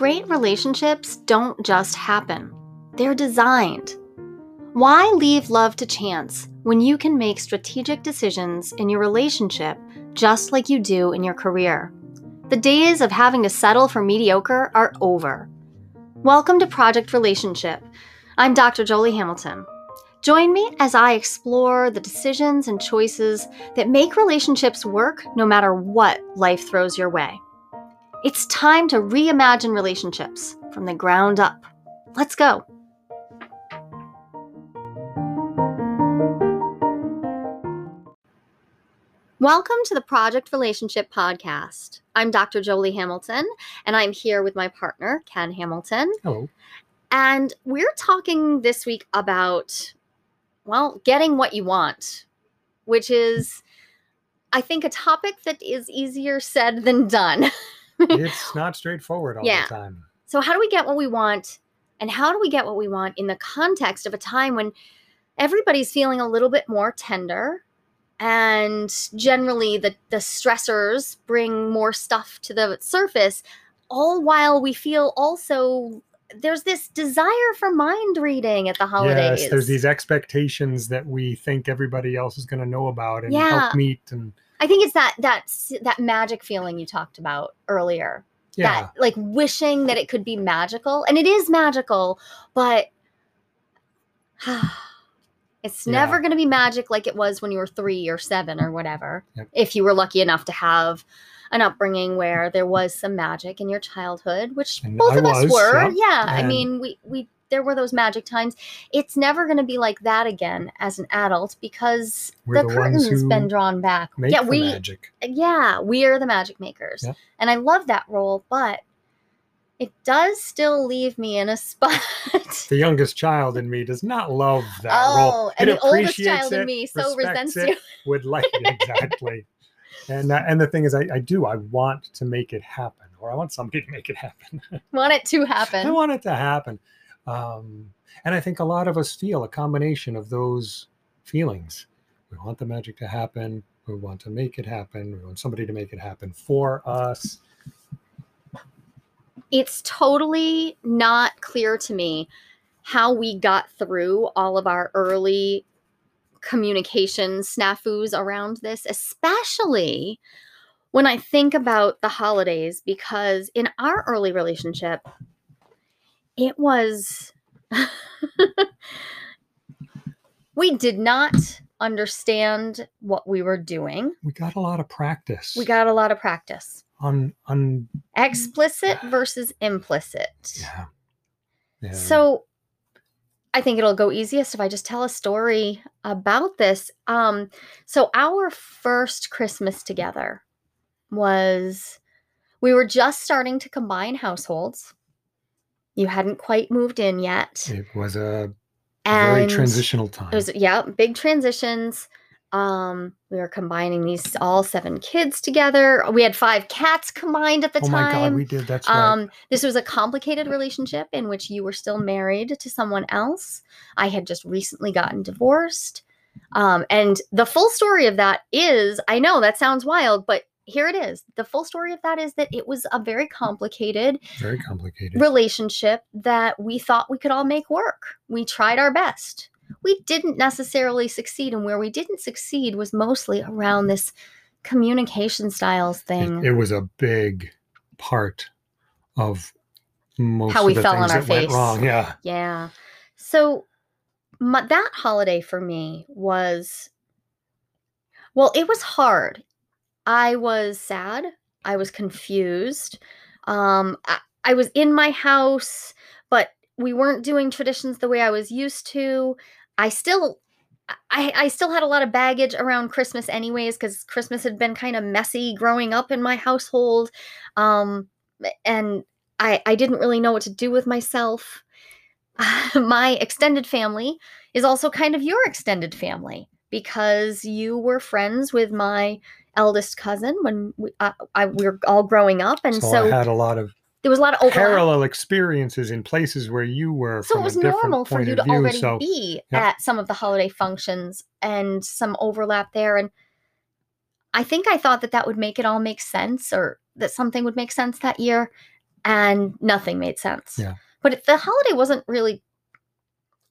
Great relationships don't just happen, they're designed. Why leave love to chance when you can make strategic decisions in your relationship just like you do in your career? The days of having to settle for mediocre are over. Welcome to Project Relationship. I'm Dr. Jolie Hamilton. Join me as I explore the decisions and choices that make relationships work no matter what life throws your way. It's time to reimagine relationships from the ground up. Let's go. Welcome to the Project Relationship Podcast. I'm Dr. Jolie Hamilton, and I'm here with my partner, Ken Hamilton. Hello. And we're talking this week about, well, getting what you want, which is, I think, a topic that is easier said than done. it's not straightforward all Yeah. the time. So, how do we get what we want? And how do we get what we want in the context of a time when everybody's feeling a little bit more tender? And generally, the, the stressors bring more stuff to the surface, all while we feel also there's this desire for mind reading at the holidays. Yes, there's these expectations that we think everybody else is going to know about and Yeah. help meet and I think it's that that that magic feeling you talked about earlier. yeah. that like wishing that it could be magical and it is magical but it's Yeah. never going to be magic like it was when you were 3 or 7 or whatever Yep. if you were lucky enough to have an upbringing where there was some magic in your childhood which And both I of us were yep. yeah i mean we we there were those magic times it's never going to be like that again as an adult because We're the, the curtain's who been drawn back yeah we magic. yeah, we are the magic makers. Yep. And I love that role, but it does still leave me in a spot. The youngest child in me does not love that oh, role. and the oldest child in me so resents it, you. would like it exactly. and uh, and the thing is, I, I do. I want to make it happen, or I want somebody to make it happen. Want it to happen. I want it to happen. Um, and I think a lot of us feel a combination of those feelings. We want the magic to happen. We want to make it happen. We want somebody to make it happen for us. It's totally not clear to me how we got through all of our early communication snafus around this, especially when I think about the holidays, because in our early relationship, it was. we did not understand what we were doing. We got a lot of practice We got a lot of practice. on on Explicit versus implicit. yeah. yeah. So I think it'll go easiest if I just tell a story about this. Um, so our first Christmas together was we were just starting to combine households. You hadn't quite moved in yet. it was a And very transitional time. it was yeah, big transitions. Um, we were combining these all seven kids together. We had five cats combined at the oh time. Oh my god, we did that's right. Um, this was a complicated relationship in which you were still married to someone else. I had just recently gotten divorced. Um, and the full story of that is I know that sounds wild, but here it is. The full story of that is that it was a very complicated Very complicated. relationship that we thought we could all make work. We tried our best. We didn't necessarily succeed, and where we didn't succeed was mostly around this communication styles thing. It, it was a big part of most How of we the fell on our face. wrong. Yeah. Yeah. So my, that holiday for me was, well, it was hard. I was sad. I was confused. Um, I, I was in my house, but we weren't doing traditions the way I was used to. I still. I, I still had a lot of baggage around Christmas, anyways, because Christmas had been kind of messy growing up in my household. Um, and I, I didn't really know what to do with myself. my extended family is also kind of your extended family because you were friends with my eldest cousin when we, uh, I, we were all growing up, and so, so, I had a lot of there was a lot of overlap. parallel experiences in places where you were So from it was normal for you to view. already so be yeah. at some of the holiday functions and some overlap there. And I think I thought that that would make it all make sense or that something would make sense that year. and nothing made sense. Yeah. But it- the holiday wasn't really,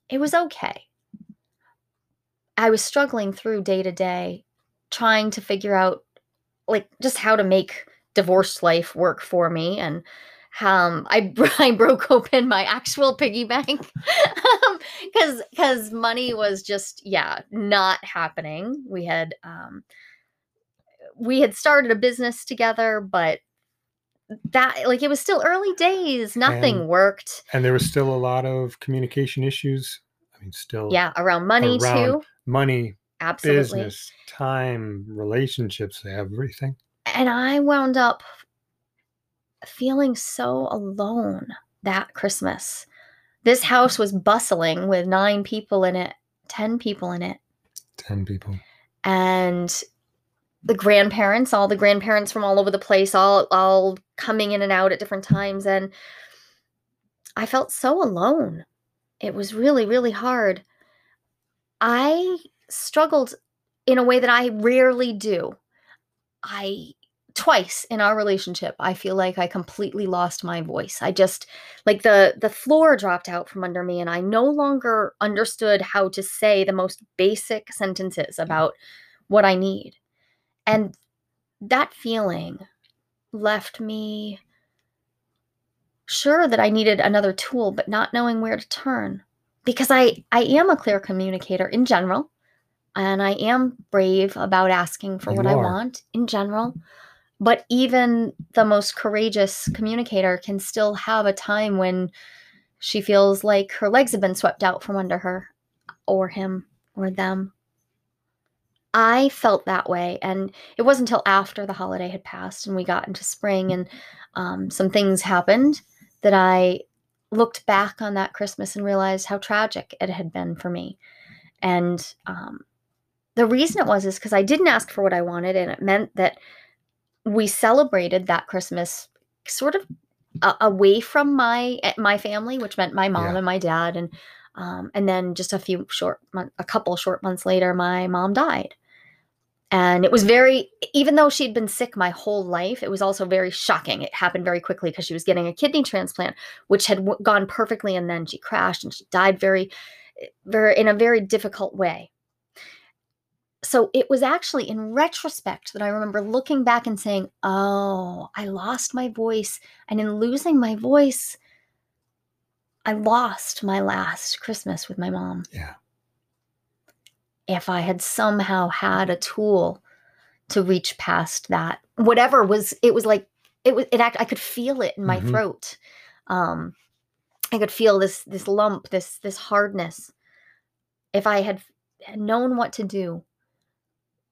it was okay. I was struggling through day to day, trying to figure out like just how to make divorced life work for me. And um, I, I broke open my actual piggy bank because because money was just yeah not happening. We had um, we had started a business together, but that like it was still early days. Nothing And- worked. And there was still a lot of communication issues. I mean, still Yeah, around money too. Money, Absolutely. business, time, relationships, everything. And I wound up feeling so alone that Christmas. This house was bustling with nine people in it, 10 people in it. 10 people. And the grandparents, all the grandparents from all over the place, all all coming in and out at different times. And I felt so alone. It was really, really hard. I struggled in a way that I rarely do. I twice in our relationship i feel like i completely lost my voice. I just like the the floor dropped out from under me and i no longer understood how to say the most basic sentences mm. about what i need. And that feeling left me sure that i needed another tool but not knowing where to turn because i i am a clear communicator in general and i am brave about asking for You what i want in general but even the most courageous communicator can still have a time when she feels like her legs have been swept out from under her or him or them. I felt that way and it wasn't until after the holiday had passed and we got into spring and um, some things happened that i looked back on that christmas and realized how tragic it had been for me. And um, the reason it was is because i didn't ask for what i wanted and it meant that we celebrated that Christmas sort of a- away from my eh, my family, which meant my mom Yeah. and my dad, and um, and then just a few short, a couple short months later, my mom died, and it was very. Even though she'd been sick my whole life, it was also very shocking. It happened very quickly because she was getting a kidney transplant, which had w- gone perfectly, and then she crashed and she died very, eh, very in a very difficult way so it was actually in retrospect that I remember looking back and saying, Oh, I lost my voice. And in losing my voice, I lost my last Christmas with my mom. Yeah. If I had somehow had a tool to reach past that, whatever was, it was like, it was, it act, I could feel it in my Mhm. throat. Um, I could feel this, this lump, this, this hardness. If I had known what to do,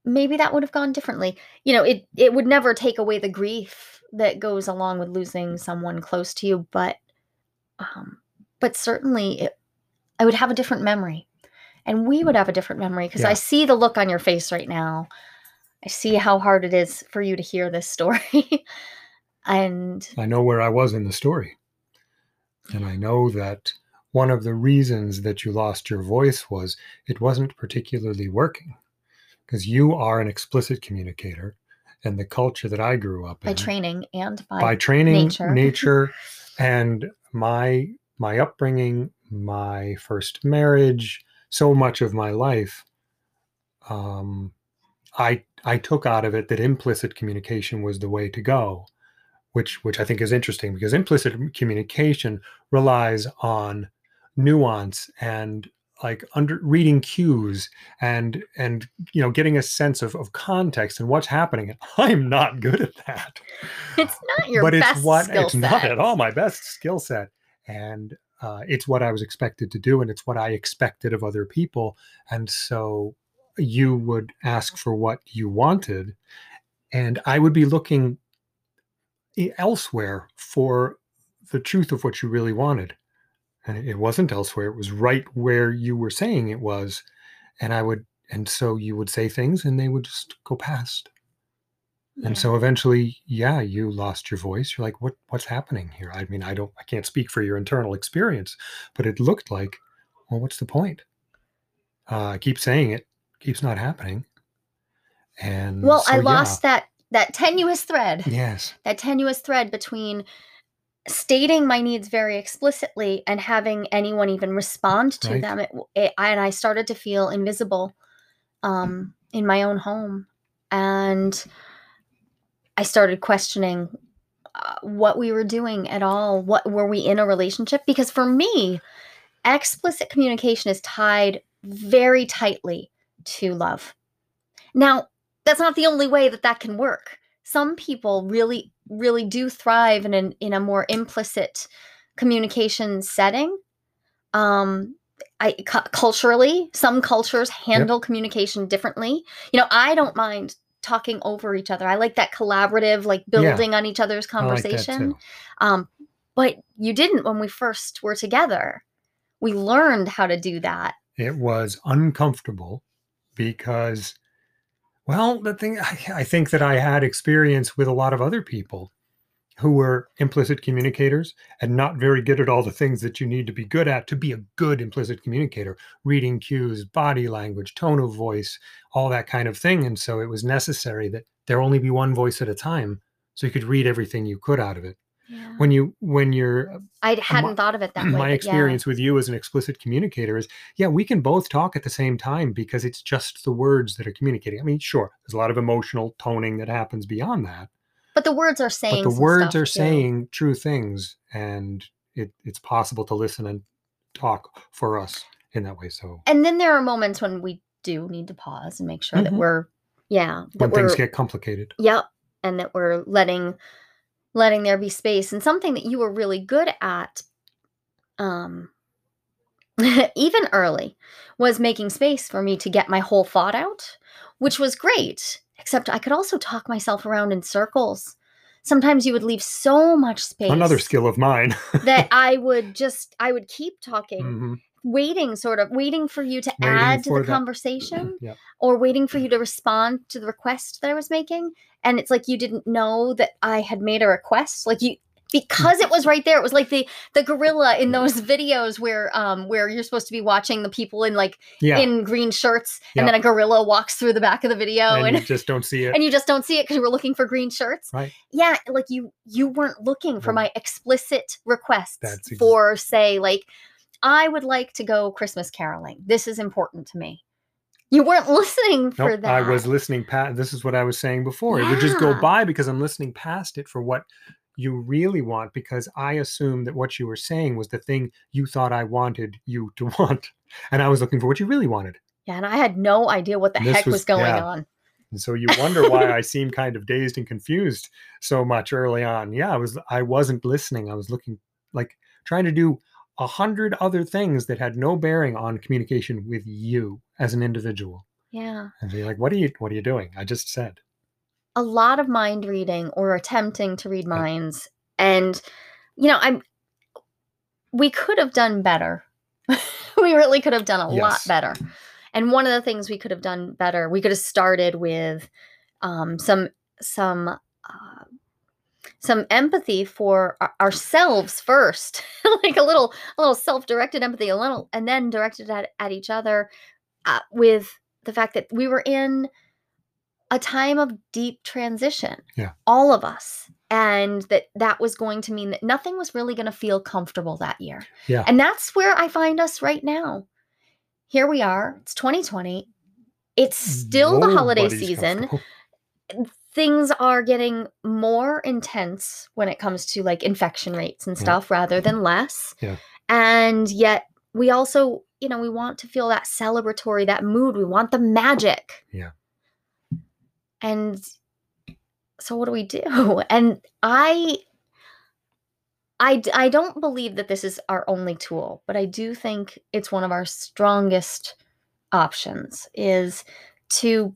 maybe that would have gone differently. You know, it it would never take away the grief that goes along with losing someone close to you, but um but certainly it, I would have a different memory. And we would have a different memory because Yeah. I see the look on your face right now. I see how hard it is for you to hear this story. and I know where I was in the story. And I know that one of the reasons that you lost your voice was it wasn't particularly working because you are an explicit communicator. And the culture that I grew up by in, By training and by, by training, nature. nature, and my my upbringing, my first marriage, so much of my life, um, I I took out of it that implicit communication was the way to go, which which I think is interesting because implicit communication relies on nuance and like under reading cues and and you know getting a sense of, of context and what's happening i'm not good at that it's not your but it's best what it's set. not at all my best skill set and uh, it's what i was expected to do and it's what i expected of other people and so you would ask for what you wanted and i would be looking e- elsewhere for the truth of what you really wanted and it wasn't elsewhere it was right where you were saying it was and i would and so you would say things and they would just go past Yeah. and so eventually yeah you lost your voice you're like what what's happening here i mean i don't i can't speak for your internal experience but it looked like well what's the point uh, i keep saying it keeps not happening and well, so, I yeah. lost that that tenuous thread. yes that tenuous thread between stating my needs very explicitly and having anyone even respond to Right. them it, it, and i started to feel invisible um, in my own home. And i started questioning uh, what we were doing at all. What were we in a relationship? Because for me explicit communication is tied very tightly to love. Now that's not the only way that that can work some people really really do thrive in an in a more implicit communication setting. Um I cu- culturally some cultures handle communication differently. You know I don't mind talking over each other. I like that collaborative like Yeah. building on each other's I like conversation. um but you didn't when we first were together. We learned how to do that. It was uncomfortable because, well, the thing I, I think that I had experience with a lot of other people who were implicit communicators and not very good at all the things that you need to be good at to be a good implicit communicator reading cues, body language, tone of voice, all that kind of thing. And so it was necessary that there only be one voice at a time so you could read everything you could out of it. Yeah. When you when you're I hadn't thought of it that way my but yeah. experience with you as an explicit communicator is yeah we can both talk at the same time because it's just the words that are communicating i mean sure there's a lot of emotional toning that happens beyond that but the words are saying but the words are too. saying true things and it, it's possible to listen and talk for us in that way so and then there are moments when we do need to pause and make sure that Mhm. we're yeah that when things get complicated yep and that we're letting letting there be space and something that you were really good at um even early was making space for me to get my whole thought out which was great except i could also talk myself around in circles sometimes you would leave so much space another skill of mine that i would just i would keep talking Mhm. Waiting sort of waiting for you to Waiting add to the that- conversation yeah or waiting for you to respond to the request that I was making. And it's like you didn't know that I had made a request. Like you because it was right there. It was like the the gorilla in those videos where um where you're supposed to be watching the people in like yeah in green shirts Yeah. and then a gorilla walks through the back of the video and and you just don't see it and you just don't see it because we're looking for green shirts. Right. Yeah, like you you weren't looking for No. my explicit requests ex- for say like I would like to go Christmas caroling. This is important to me. You weren't listening for Nope, that. I was listening past. This is what I was saying before. It would just go by because I'm listening past it for what you really want. Because I assumed that what you were saying was the thing you thought I wanted you to want, and I was looking for what you really wanted. Yeah, and I had no idea what the This heck was, was- going yeah. on. And so you wonder why I seem kind of dazed and confused so much early on. Yeah, I was. I wasn't listening. I was looking like trying to do a hundred other things that had no bearing on communication with you as an individual. Yeah. And be like, "What are you? What are you doing?" I just said. A lot of mind reading or attempting to read minds. And you know, I'm we could have done better. we really could have done a lot Yes. better. And one of the things we could have done better, we could have started with um, some some uh, some empathy for ourselves first, like a little a little self-directed empathy, a little, and then directed at at each other uh, with the fact that we were in a time of deep transition. Yeah. all of us, and that that was going to mean that nothing was really going to feel comfortable that year. Yeah. And that's where I find us right now. Here we are. It's 2020. It's still the holiday season. Things are getting more intense when it comes to like infection rates and Yeah. stuff rather than less. Yeah. And yet we also, you know, we want to feel that celebratory, that mood. We want the magic. Yeah. And so what do we do? And I I, I don't believe that this is our only tool, but I do think it's one of our strongest options is to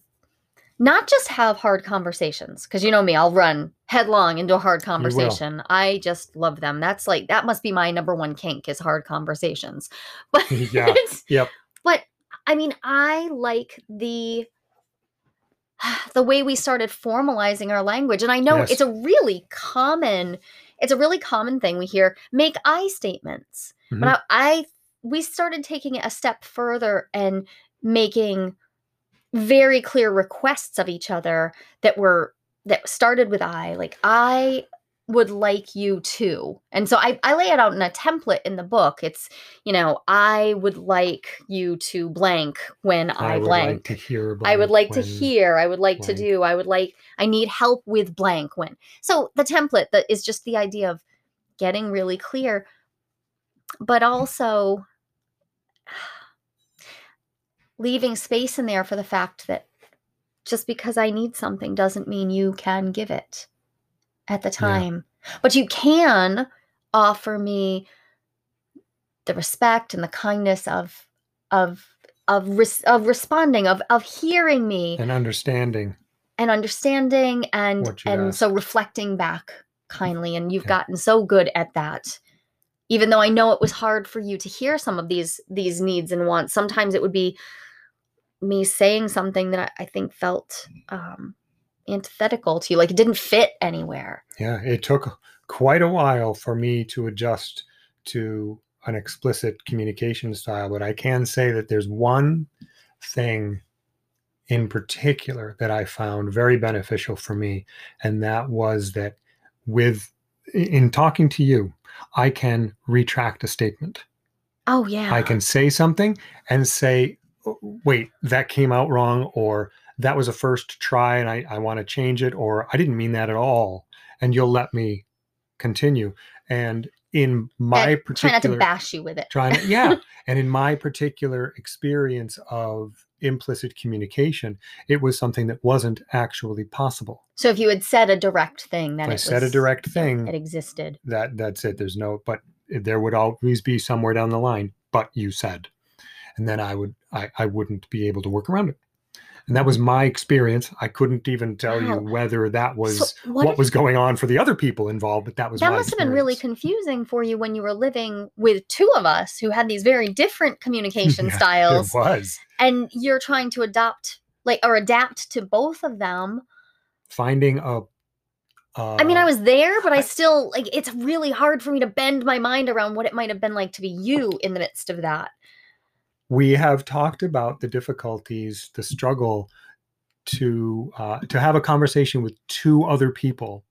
not just have hard conversations because you know me i'll run headlong into a hard conversation i just love them that's like that must be my number one kink is hard conversations but Yeah. Yep. but i mean i like the the way we started formalizing our language and i know Yes. it's a really common it's a really common thing we hear make i statements Mhm. but I, I we started taking it a step further and making very clear requests of each other that were that started with i like i would like you to. And so I, I lay it out in a template in the book. It's, you know, I would like you to blank when I, would blank. like to hear. I would like to hear. I would like to do. I would like. I need help with blank when. So the template that is just the idea of getting really clear, but also leaving space in there for the fact that just because I need something doesn't mean you can give it at the time. But you can offer me the respect and the kindness of of of res- of responding of of hearing me and understanding. and understanding and and asked. so reflecting back kindly and you've Yeah. gotten so good at that even though i know it was hard for you to hear some of these these needs and wants sometimes it would be me saying something that i, I think felt um antithetical to you like it didn't fit anywhere Yeah, it took quite a while for me to adjust to an explicit communication style, but I can say that there's one thing in particular that I found very beneficial for me, and that was that with in talking to you, I can retract a statement. oh yeah I can say something and say, "Oh, Oh, wait, that came out wrong, or that was a first try and I, I want to change it, or I didn't mean that at all. And you'll let me continue. And in my And try not to bash you with it trying to, yeah. and in my particular experience of implicit communication, it was something that wasn't actually possible. so if you had said a direct thing then If I said a direct it existed that that's it. There's no, but there would always be somewhere down the line, but you said, and then I would, I, I wouldn't be able to work around it. And that was my experience. I couldn't even tell you whether that was So what, if- was going on for the other people involved, but that was that must have been really confusing for you when you were living with two of us who had these very different communication Yeah, styles It was and you're trying to adopt like or adapt to both of them finding a. Uh, i mean i was there but I, I- still like it's really hard for me to bend my mind around what it might have been like to be you in the midst of that we have talked about the difficulties, the struggle to uh, to have a conversation with two other people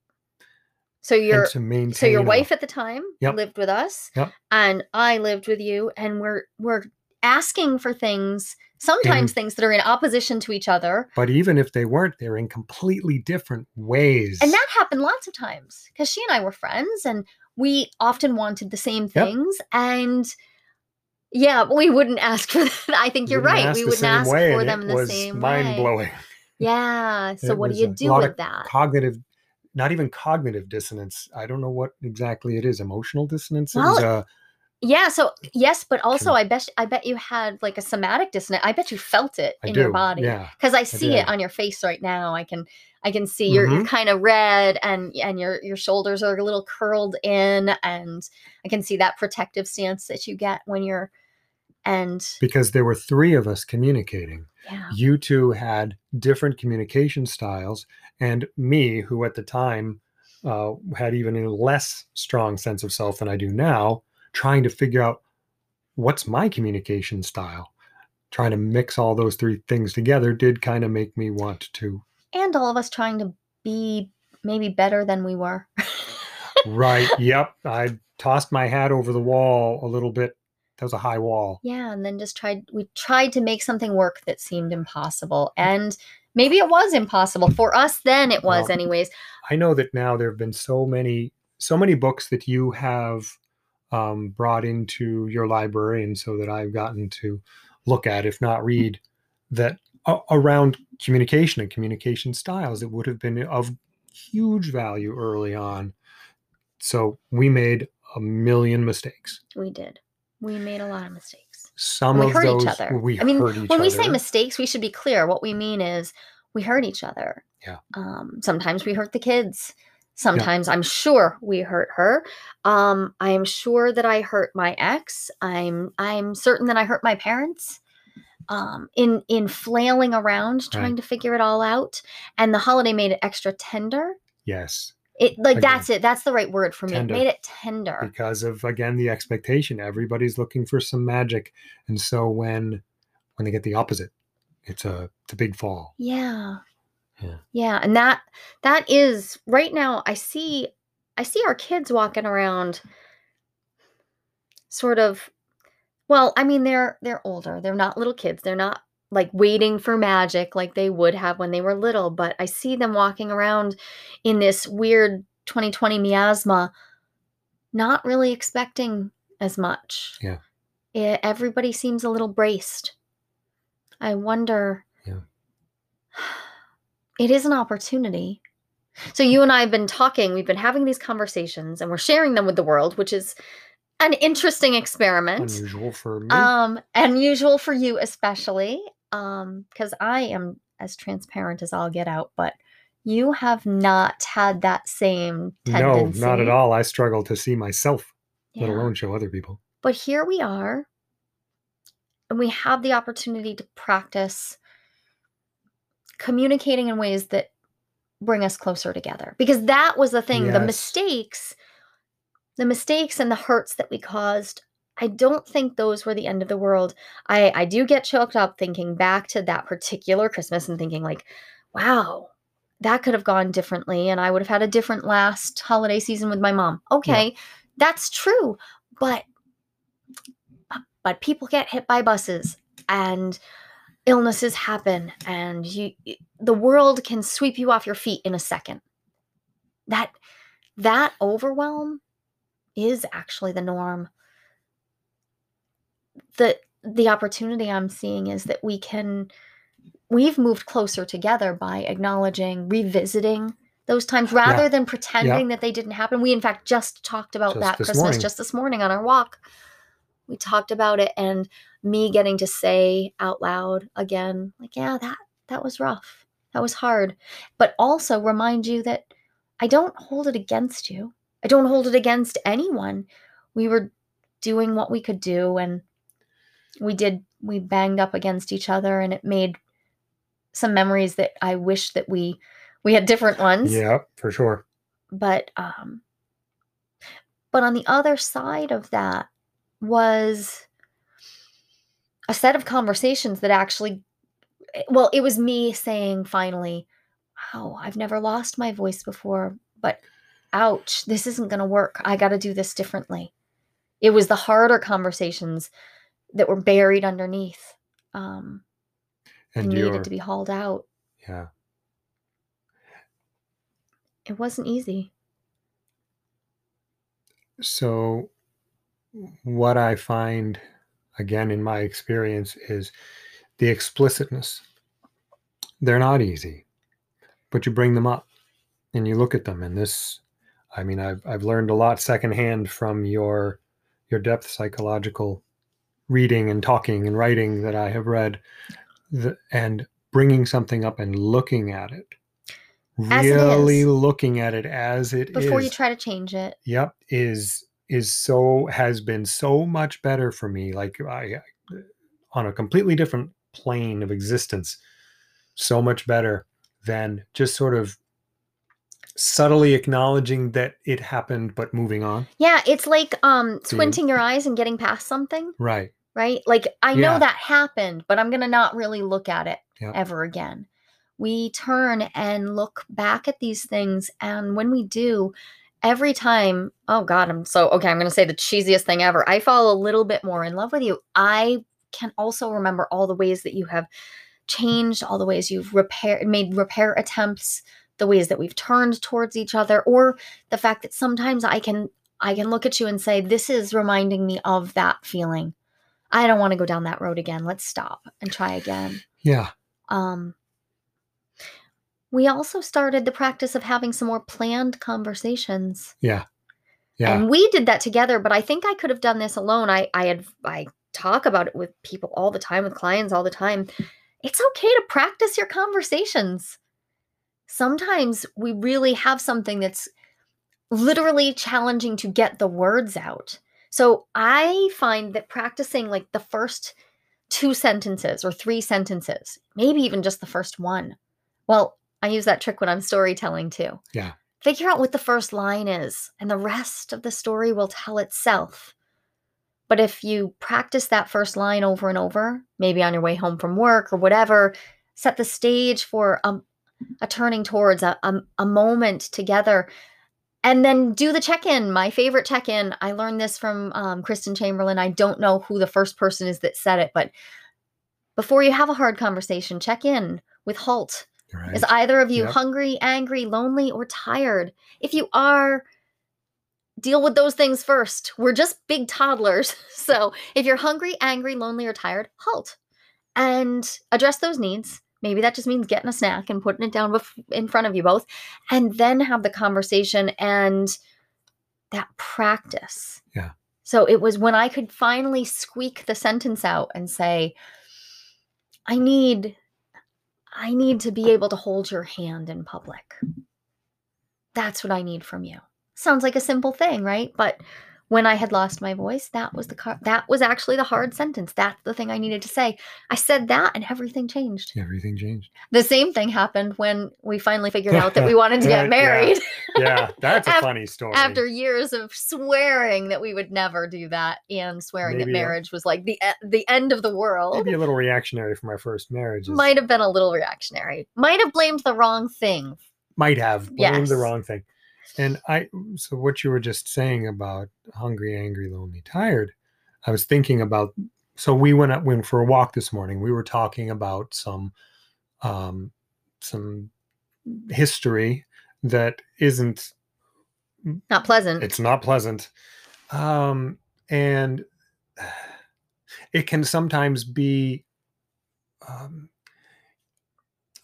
so your so your a- wife at the time Yep. lived with us Yep. and i lived with you and we're we're asking for things sometimes things that are in opposition to each other but even if they weren't, they're in completely different ways. And that happened lots of times because she and I were friends and we often wanted the same Yep. things. And yeah, we wouldn't ask for that. I think you're Wouldn't right. We wouldn't ask way, for them in the was same mind way. blowing. Yeah. So It what do you do with that? Cognitive, not even cognitive dissonance. I don't know what exactly it is. Emotional dissonance. It was Well, Yeah. So yes, but also I bet I bet you had like a somatic dissonance. I bet you felt it I in do. your body. Yeah. Because I see did. it on your face right now. I can I can see you're, you're Mhm. kind of red and and your your shoulders are a little curled in and I can see that protective stance that you get when you're and Because there were three of us communicating. yeah. You two had different communication styles, and me, who at the time uh, had even a less strong sense of self than I do now, trying to figure out what's my communication style. Trying to mix all those three things together did kind of make me want to And all of us trying to be maybe better than we were. Right. yep. I tossed my hat over the wall a little bit. That was a high wall. yeah, and then just tried we tried to make something work that seemed impossible. And maybe it was impossible. For us then it was Well, anyways. I know that now there have been so many, so many books that you have um, brought into your library, and so that I've gotten to look at, if not read, that a- around communication and communication styles. It would have been of huge value early on. So we made a million mistakes. We did. We made a lot of mistakes. Some we of hurt those each other. we I mean, hurt each when other. we say mistakes, we should be clear. What we mean is we hurt each other. Yeah. Um, sometimes we hurt the kids. Sometimes I'm sure we hurt her. Um, I am sure that I hurt my ex. I'm I'm certain that I hurt my parents. Um, in in flailing around trying Right. to figure it all out, and the holiday made it extra tender. yes. It like Agreed. that's it. That's the right word for me. Tender. It made it tender. because of again the expectation everybody's looking for some magic and so when when they get the opposite it's a it's a big fall Yeah. Yeah. Yeah, and that that is right now I see I see our kids walking around sort of well, I mean they're they're older. They're not little kids. They're not like waiting for magic like they would have when they were little, but I see them walking around in this weird 2020 miasma not really expecting as much. Yeah. It, everybody seems a little braced. I wonder. Yeah. It is an opportunity. So you and I have been talking, we've been having these conversations and we're sharing them with the world, which is an interesting experiment. Unusual for me. Um unusual for you especially. Um because I am as transparent as I'll get out, but you have not had that same tendency. no, not at all. I struggle to see myself, let alone show other people. But here we are, and we have the opportunity to practice communicating in ways that bring us closer together. Because that was the thing, the mistakes, the mistakes and the hurts that we caused. I don't think those were the end of the world. I I do get choked up thinking back to that particular Christmas and thinking like, wow, that could have gone differently and I would have had a different last holiday season with my mom. Okay, that's true. But but people get hit by buses and illnesses happen and you the world can sweep you off your feet in a second that that overwhelm is actually the norm the the opportunity i'm seeing is that we can we've moved closer together by acknowledging revisiting those times rather than pretending that they didn't happen. We in fact just talked about Just that christmas morning. just this morning on our walk. We talked about it and me getting to say out loud again like yeah that that was rough. That was hard. But also remind you that i don't hold it against you. I don't hold it against anyone. We were doing what we could do and we did we banged up against each other and it made some memories that i wish that we we had different ones. Yeah, for sure. but um but on the other side of that was a set of conversations that actually well it was me saying finally wow i've never lost my voice before but ouch this isn't going to work. I got to do this differently. It was the harder conversations that were buried underneath um and And needed to be hauled out yeah, it wasn't easy So, what I find, again, in my experience, is the explicitness. They're not easy, but you bring them up and you look at them. And this, I mean, I've, I've learned a lot secondhand from your your depth psychological reading and talking and writing that I have read, the, and bringing something up and looking at it, As it really is. looking at it as it before you try to change it. Yep is is so has been so much better for me. Like i on a completely different plane of existence so much better than just sort of subtly acknowledging that it happened but moving on. Yeah, it's like um squinting your eyes and getting past something, right right? Like I know that happened, but I'm going to not really look at it Yep. ever again. We turn and look back at these things and when we do, every time, oh god, I'm so okay, I'm going to say the cheesiest thing ever. I fall a little bit more in love with you. I can also remember all the ways that you have changed, all the ways you've repaired made repair attempts, the ways that we've turned towards each other or the fact that sometimes I can I can look at you and say this is reminding me of that feeling. I don't want to go down that road again. Let's stop and try again. yeah Um we also started the practice of having some more planned conversations. yeah yeah And we did that together, but I think I could have done this alone. I I had I talk about it with people all the time with clients all the time. It's okay to practice your conversations. Sometimes we really have something that's literally challenging to get the words out. So I find that practicing like the first two sentences or three sentences, maybe even just the first one. Well, I use that trick when I'm storytelling too Yeah. figure out what the first line is, and the rest of the story will tell itself. But if you practice that first line over and over, maybe on your way home from work or whatever, set the stage for a, a turning towards a, a, a moment together. And then do the check-in my favorite check-in. I learned this from um, kristen chamberlain. I don't know who the first person is that said it but before you have a hard conversation check in with halt. Right. is either of you Yep. hungry angry lonely or tired? If you are deal with those things first. We're just big toddlers. So if you're hungry angry lonely or tired halt and address those needs maybe that just means getting a snack and putting it down bef- in front of you both and then have the conversation and that practice. Yeah. so it was when i could finally squeak the sentence out and say i need i need to be able to hold your hand in public. That's what i need from you. Sounds like a simple thing right? But when i had lost my voice that was the car- that was actually the hard sentence. That's the thing i needed to say. I said that and everything changed. Everything changed. the same thing happened when we finally figured out that we wanted to get married. Yeah, that's a Af- funny story. after years of swearing that we would never do that and swearing Maybe that a- marriage was like the e- the end of the world. Maybe a little reactionary from our first marriage. is- might have been a little reactionary. Might have blamed the wrong thing. Might have blamed the wrong thing. And I, so what you were just saying about hungry, angry, lonely, tired, I was thinking about. So we went out, went for a walk this morning. We were talking about some, um, some history that isn't. not pleasant It's not pleasant, um, and it can sometimes be. Um,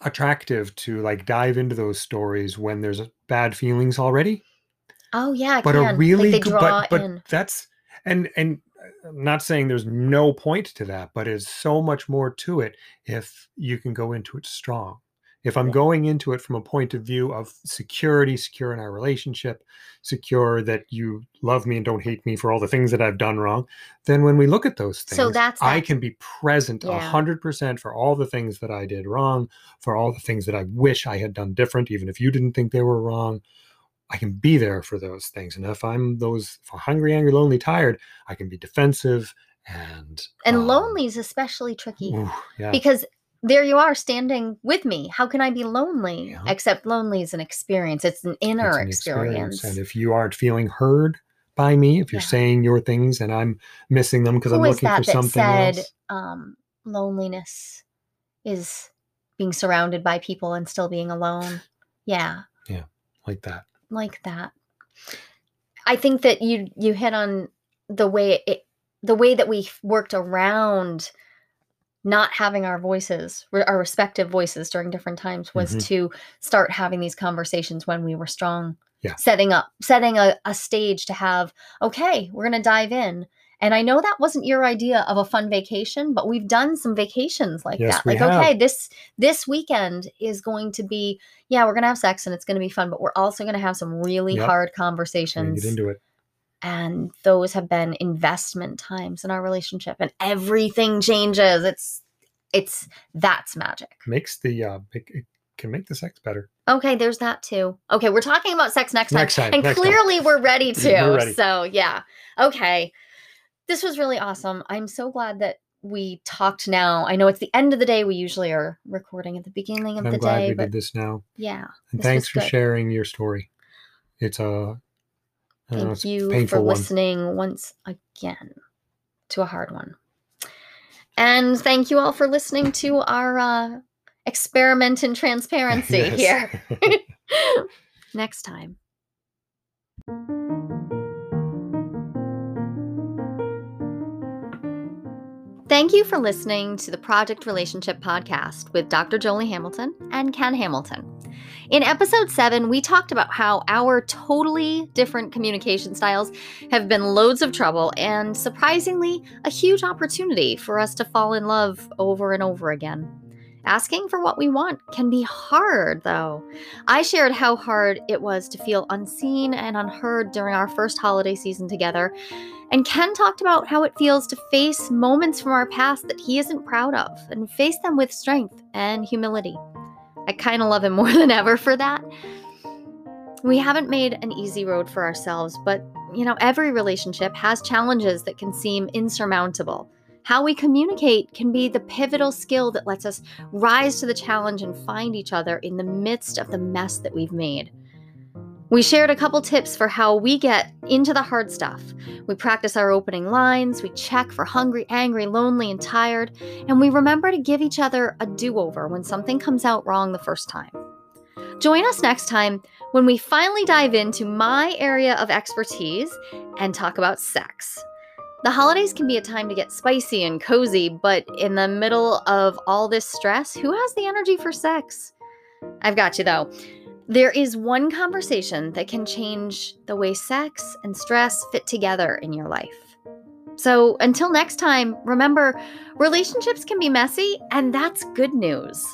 attractive to like dive into those stories when there's bad feelings already. Oh yeah but a Like really draw but, but in. that's and and uh, I'm not saying there's no point to that but it's so much more to it if you can go into it strong if i'm going into it from a point of view of security secure in our relationship secure that you love me and don't hate me for all the things that i've done wrong then when we look at those things So that's i that- can be present a Yeah. 100% for all the things that i did wrong for all the things that i wish i had done different even if you didn't think they were wrong I can be there for those things. And if I'm those if I'm hungry, angry, lonely, tired, I can be defensive and and um, lonely is especially tricky ooh, yeah. because there you are standing with me how can i be lonely Yeah. except lonely is an experience it's an inner it's an experience, And if you aren't feeling heard by me, if you're Yeah. saying your things and I'm missing them because I'm looking for that something said else. um, loneliness is being surrounded by people and still being alone Yeah. yeah Like that. like that i think that you you hit on the way it the way that we worked around not having our voices our respective voices during different times was Mhm. to start having these conversations when we were strong Yeah. setting up setting a, a stage to have okay we're going to dive in and i know that wasn't your idea of a fun vacation but we've done some vacations like Yes, that like have. okay this this weekend is going to be yeah we're going to have sex and it's going to be fun but we're also going to have some really Yep. hard conversations Get into it. And those have been investment times in our relationship and everything changes it's it's that's magic Makes the uh it, it can make the sex better. okay there's that too okay we're talking about sex next time, Next time, and next time. clearly we're ready to We're ready. so yeah okay this was really awesome i'm so glad that we talked now i know it's the end of the day we usually are recording at the beginning of I'm the glad day we but did this now. yeah And thanks for good. sharing your story. It's a know, Thank a you for one. listening once again to a hard one. And thank you all for listening to our uh, experiment in transparency here. Next time. Thank you for listening to the Project Relationship Podcast with Dr. Jolie Hamilton and Ken Hamilton. In episode seven, we talked about how our totally different communication styles have been loads of trouble and surprisingly a huge opportunity for us to fall in love over and over again. Asking for what we want can be hard, though. I shared how hard it was to feel unseen and unheard during our first holiday season together, and Ken talked about how it feels to face moments from our past that he isn't proud of and face them with strength and humility. I kind of love him more than ever for that. We haven't made an easy road for ourselves, but you know, every relationship has challenges that can seem insurmountable. How we communicate can be the pivotal skill that lets us rise to the challenge and find each other in the midst of the mess that we've made. We shared a couple tips for how we get into the hard stuff. We practice our opening lines, we check for hungry, angry, lonely, and tired, and we remember to give each other a do over when something comes out wrong the first time. Join us next time when we finally dive into my area of expertise and talk about sex. The holidays can be a time to get spicy and cozy, but in the middle of all this stress, who has the energy for sex? I've got you though. There is one conversation that can change the way sex and stress fit together in your life. So until next time, remember relationships can be messy, and that's good news.